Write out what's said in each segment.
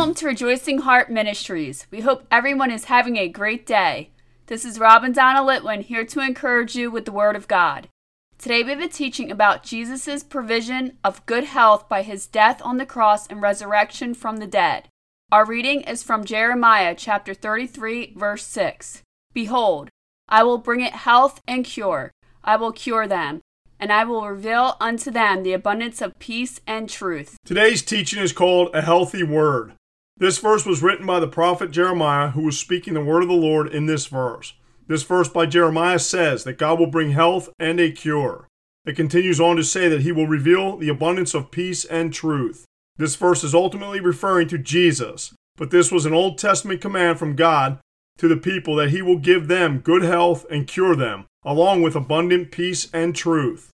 Welcome to Rejoicing Heart Ministries. We hope everyone is having a great day. This is Rob and Donna Litwin here to encourage you with the Word of God. Today we have a teaching about Jesus' provision of good health by his death on the cross and resurrection from the dead. Our reading is from Jeremiah chapter 33, verse 6. Behold, I will bring it health and cure. I will cure them, and I will reveal unto them the abundance of peace and truth. Today's teaching is called A Healthy Word. This verse was written by the prophet Jeremiah, who was speaking the word of the Lord in this verse. This verse by Jeremiah says that God will bring health and a cure. It continues on to say that he will reveal the abundance of peace and truth. This verse is ultimately referring to Jesus, but this was an Old Testament command from God to the people that he will give them good health and cure them, along with abundant peace and truth.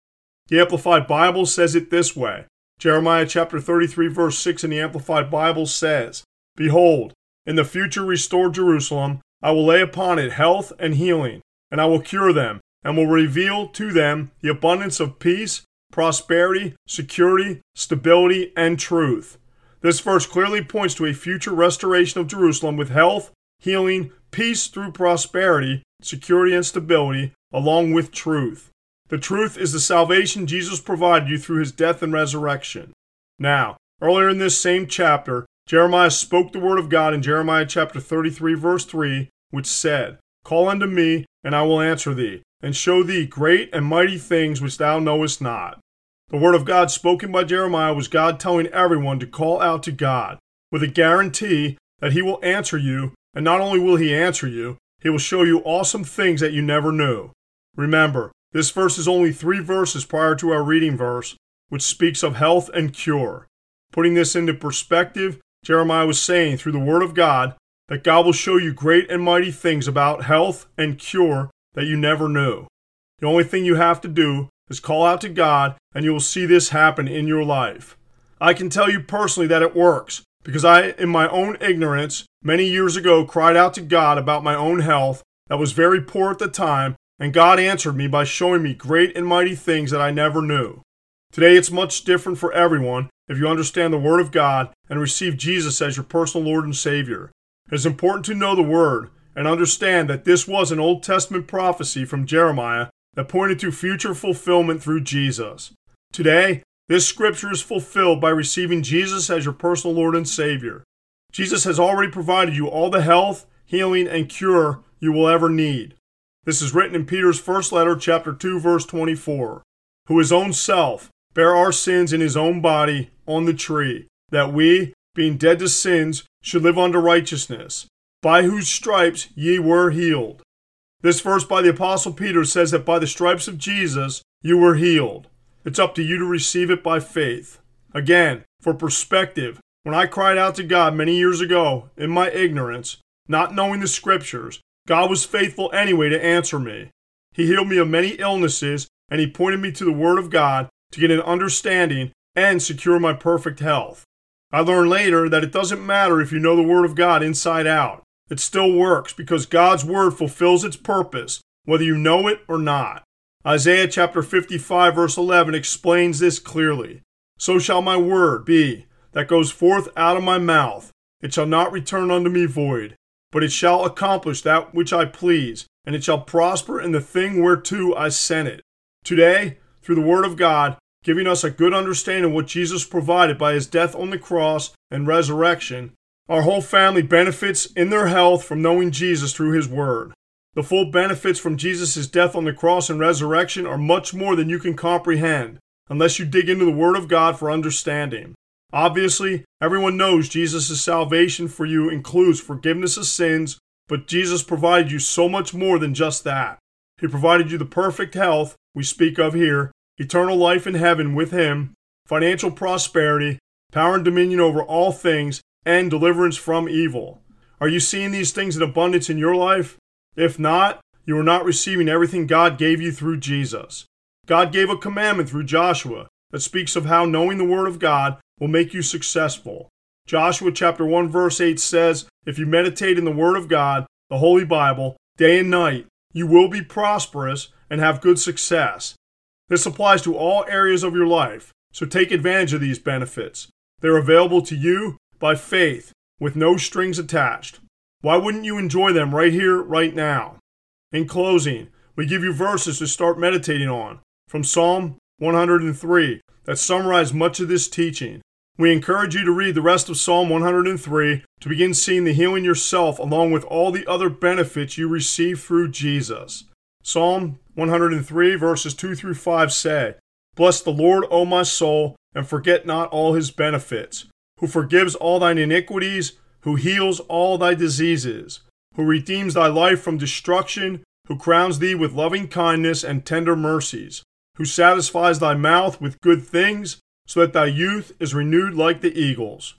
The Amplified Bible says it this way Jeremiah chapter 33, verse 6 in the Amplified Bible says, Behold, in the future restored Jerusalem, I will lay upon it health and healing, and I will cure them, and will reveal to them the abundance of peace, prosperity, security, stability, and truth. This verse clearly points to a future restoration of Jerusalem with health, healing, peace through prosperity, security, and stability, along with truth. The truth is the salvation Jesus provided you through his death and resurrection. Now, earlier in this same chapter, Jeremiah spoke the word of God in Jeremiah chapter 33, verse 3, which said, Call unto me, and I will answer thee, and show thee great and mighty things which thou knowest not. The word of God spoken by Jeremiah was God telling everyone to call out to God, with a guarantee that he will answer you and not only will he answer you, he will show you awesome things that you never knew. Remember, this verse is only three verses prior to our reading verse, which speaks of health and cure. Putting this into perspective, Jeremiah was saying through the Word of God that God will show you great and mighty things about health and cure that you never knew. The only thing you have to do is call out to God, and you will see this happen in your life. I can tell you personally that it works because I, in my own ignorance, many years ago cried out to God about my own health that was very poor at the time, and God answered me by showing me great and mighty things that I never knew. Today it's much different for everyone if you understand the Word of God and receive Jesus as your personal Lord and Savior. It is important to know the Word and understand that this was an Old Testament prophecy from Jeremiah that pointed to future fulfillment through Jesus. Today, this scripture is fulfilled by receiving Jesus as your personal Lord and Savior. Jesus has already provided you all the health, healing, and cure you will ever need. This is written in Peter's first letter, chapter 2, verse 24. Who his own self bare our sins in his own body on the tree, that we, being dead to sins, should live unto righteousness, by whose stripes ye were healed. This verse by the Apostle Peter says that by the stripes of Jesus you were healed. It's up to you to receive it by faith. Again, for perspective, when I cried out to God many years ago in my ignorance, not knowing the scriptures, God was faithful anyway to answer me. He healed me of many illnesses and He pointed me to the Word of God to get an understanding and secure my perfect health. I learned later that it doesn't matter if you know the Word of God inside out. It still works because God's Word fulfills its purpose, whether you know it or not. Isaiah chapter 55, verse 11 explains this clearly. So shall my word be that goes forth out of my mouth. It shall not return unto me void, but it shall accomplish that which I please, and it shall prosper in the thing whereto I sent it. Today, through the Word of God, giving us a good understanding of what Jesus provided by his death on the cross and resurrection, our whole family benefits in their health from knowing Jesus through his Word. The full benefits from Jesus' death on the cross and resurrection are much more than you can comprehend, unless you dig into the Word of God for understanding. Obviously, everyone knows Jesus' salvation for you includes forgiveness of sins, but Jesus provided you so much more than just that. He provided you the perfect health we speak of here, eternal life in heaven with Him, financial prosperity, power and dominion over all things, and deliverance from evil. Are you seeing these things in abundance in your life? If not, you are not receiving everything God gave you through Jesus. God gave a commandment through Joshua that speaks of how knowing the Word of God will make you successful. Joshua chapter 1 verse 8 says, If you meditate in the Word of God, the Holy Bible, day and night, you will be prosperous and have good success. This applies to all areas of your life, so take advantage of these benefits. They're available to you by faith with no strings attached. Why wouldn't you enjoy them right here, right now? In closing, we give you verses to start meditating on from Psalm 103 that summarize much of this teaching. We encourage you to read the rest of Psalm 103 to begin seeing the healing yourself along with all the other benefits you receive through Jesus. Psalm 103, verses 2 through 5 say, Bless the Lord, O my soul, and forget not all his benefits, who forgives all thine iniquities, who heals all thy diseases, who redeems thy life from destruction, who crowns thee with loving kindness and tender mercies, who satisfies thy mouth with good things so that thy youth is renewed like the eagles.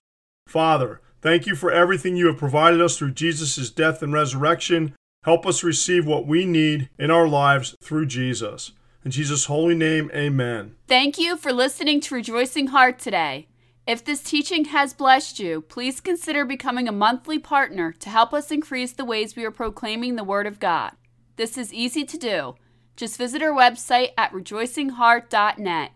Father, thank you for everything you have provided us through Jesus' death and resurrection. Help us receive what we need in our lives through Jesus. In Jesus' holy name, amen. Thank you for listening to Rejoicing Heart today. If this teaching has blessed you, please consider becoming a monthly partner to help us increase the ways we are proclaiming the Word of God. This is easy to do. Just visit our website at rejoicingheart.net.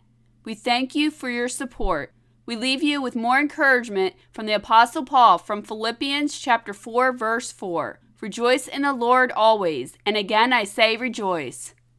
We thank you for your support. We leave you with more encouragement from the apostle Paul from Philippians chapter 4 verse 4. Rejoice in the Lord always, and again I say rejoice.